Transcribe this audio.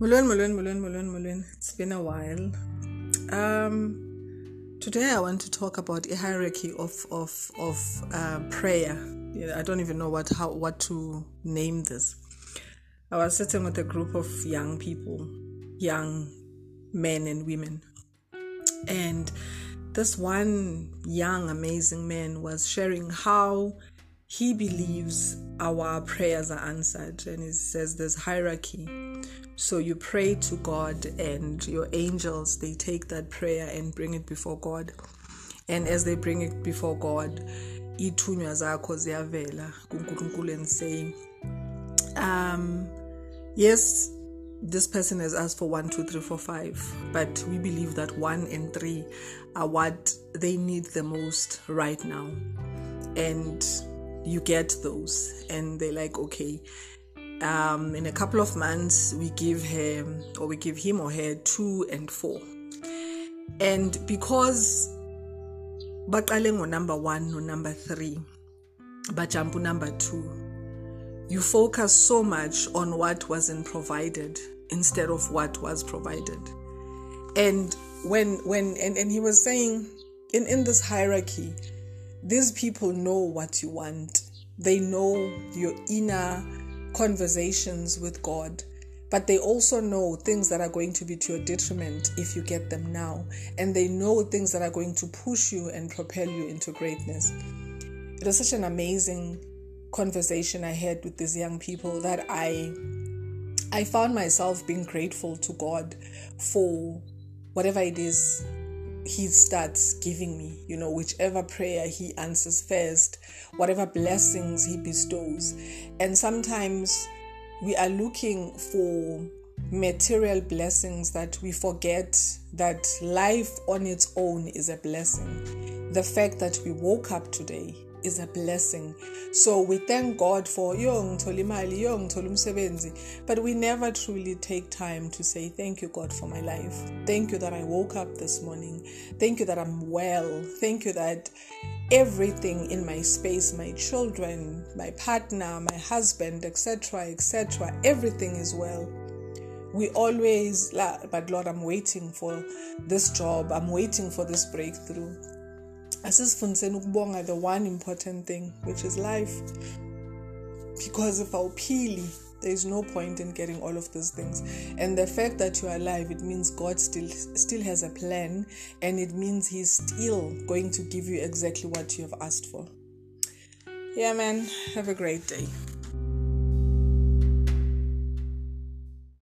Mulwen, Mulwen, Mulwen, Mulwen, Mulwen. It's been a while. Um, today I want to talk about a hierarchy of of of uh, prayer. I don't even know what how what to name this. I was sitting with a group of young people, young men and women, and this one young amazing man was sharing how he believes our prayers are answered and he says there's hierarchy so you pray to god and your angels they take that prayer and bring it before god and as they bring it before god ithunywa zakho ziyavela kunkulunkulu and say um yes this person has asked for one, two, three, four, five, but we believe that one and three are what they need the most right now. And you get those. And they're like okay um, in a couple of months we give him or we give him or her two and four. And because baqale number one or number three bajump number two you focus so much on what wasn't provided instead of what was provided. And when when and, and he was saying in in this hierarchy these people know what you want. They know your inner conversations with God, but they also know things that are going to be to your detriment if you get them now. And they know things that are going to push you and propel you into greatness. It was such an amazing conversation I had with these young people that I I found myself being grateful to God for whatever it is he starts giving me, you know, whichever prayer he answers first, whatever blessings he bestows. And sometimes we are looking for material blessings that we forget that life on its own is a blessing. The fact that we woke up today is a blessing. So we thank God for young umsebenzi, but we never truly take time to say thank you God for my life. Thank you that I woke up this morning. Thank you that I'm well. Thank you that everything in my space, my children, my partner, my husband, etc., etc., everything is well we always but lord i'm waiting for this job i'm waiting for this breakthrough asizifundiseni ukubonga the one important thing which is life. Because if awuphili there is no point in getting all of those things. And the fact that you are alive it means god still still has a plan and it means he's still going to give you exactly what you have asked for. Yeah man. Have a great day